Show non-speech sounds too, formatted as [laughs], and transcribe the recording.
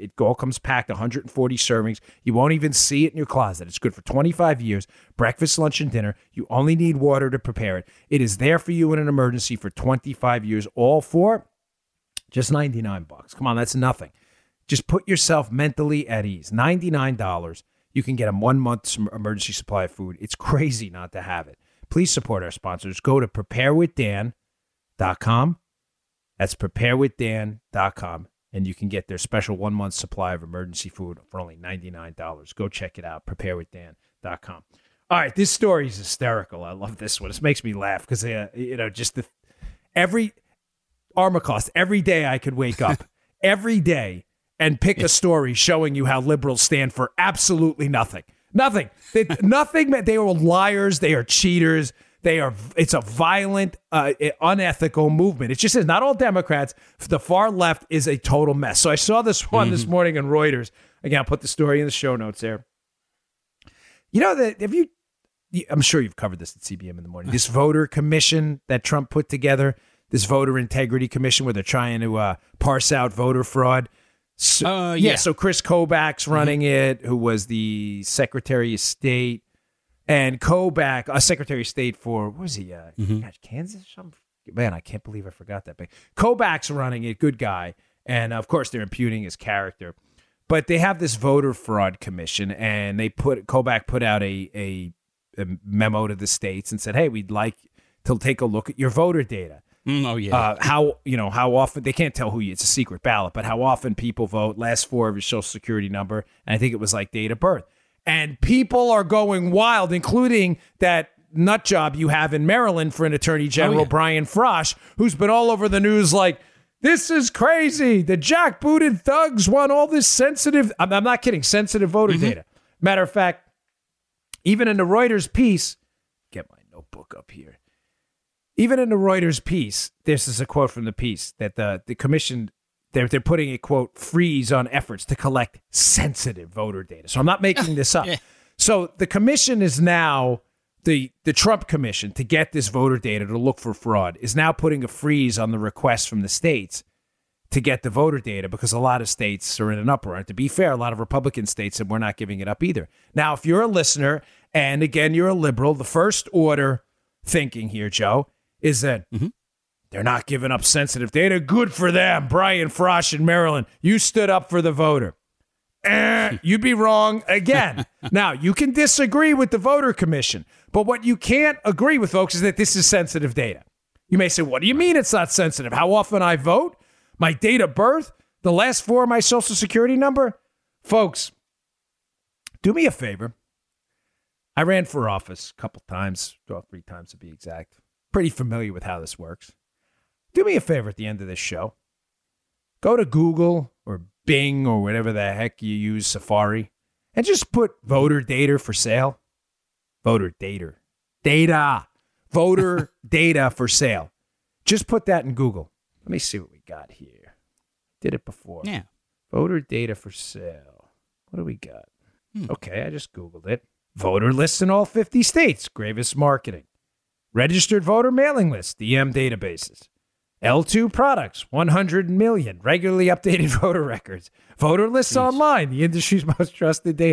It all comes packed, 140 servings. You won't even see it in your closet. It's good for 25 years. Breakfast, lunch, and dinner. You only need water to prepare it. It is there for you in an emergency for 25 years. All for just 99 bucks. Come on, that's nothing. Just put yourself mentally at ease. $99. You can get a one month emergency supply of food. It's crazy not to have it. Please support our sponsors. Go to preparewithdan.com. That's preparewithdan.com. And you can get their special one month supply of emergency food for only $99. Go check it out. Preparewithdan.com. All right, this story is hysterical. I love this one. This makes me laugh because, uh, you know, just the every Armacost, every day I could wake up, [laughs] every day and pick a story showing you how liberals stand for absolutely nothing. Nothing. They, nothing. They are liars. They are cheaters. They are. It's a violent, uh, unethical movement. It just is not all Democrats. The far left is a total mess. So I saw this one mm-hmm. this morning in Reuters. Again, I'll put the story in the show notes there. You know that if you, I'm sure you've covered this at CBM in the morning. This [laughs] voter commission that Trump put together, this voter integrity commission, where they're trying to uh, parse out voter fraud. So, uh, yeah. yeah. So Chris Kobach's mm-hmm. running mm-hmm. it, who was the Secretary of State, and Kobach, a uh, Secretary of State for what was he? Uh, mm-hmm. gosh, Kansas. Some man, I can't believe I forgot that. But Kobach's running it, good guy, and of course they're imputing his character. But they have this voter fraud commission, and they put Kobach put out a, a, a memo to the states and said, "Hey, we'd like to take a look at your voter data." Mm, oh yeah. Uh, how you know how often they can't tell who you, it's a secret ballot, but how often people vote, last four of your social security number, and I think it was like date of birth. And people are going wild, including that nut job you have in Maryland for an attorney general, oh, yeah. Brian Frosh, who's been all over the news like, this is crazy. The jackbooted thugs want all this sensitive, I'm, I'm not kidding, sensitive voter mm-hmm. data. Matter of fact, even in the Reuters piece, get my notebook up here. Even in the Reuters piece, this is a quote from the piece that the, the commission they're, they're putting a quote freeze on efforts to collect sensitive voter data. So I'm not making this up. [laughs] So the commission is now the the Trump commission to get this voter data to look for fraud is now putting a freeze on the request from the states to get the voter data because a lot of states are in an uproar. And to be fair, a lot of Republican states said we're not giving it up either. Now, if you're a listener and again you're a liberal, the first order thinking here, Joe, is that mm-hmm. They're not giving up sensitive data. Good for them. Brian Frosh in Maryland, you stood up for the voter. Eh, [laughs] you'd be wrong again. [laughs] now, you can disagree with the voter commission, but what you can't agree with, folks, is that this is sensitive data. You may say, What do you mean it's not sensitive? How often I vote? My date of birth? The last four of my social security number? Folks, do me a favor. I ran for office a couple times, well, three times to be exact pretty familiar with how this works. Do me a favor at the end of this show. Go to Google or Bing or whatever the heck you use, Safari, and just put voter data for sale. Voter data. Data. Voter [laughs] data for sale. Just put that in Google. Let me see what we got here. Did it before. Yeah. Voter data for sale. What do we got? Hmm. Okay, I just Googled it. Voter lists in all 50 states. Gravis Marketing. Registered voter mailing list, DM databases. L2 products, 100 million regularly updated [laughs] voter records. Voter lists Jeez. online, the industry's [laughs] most trusted data.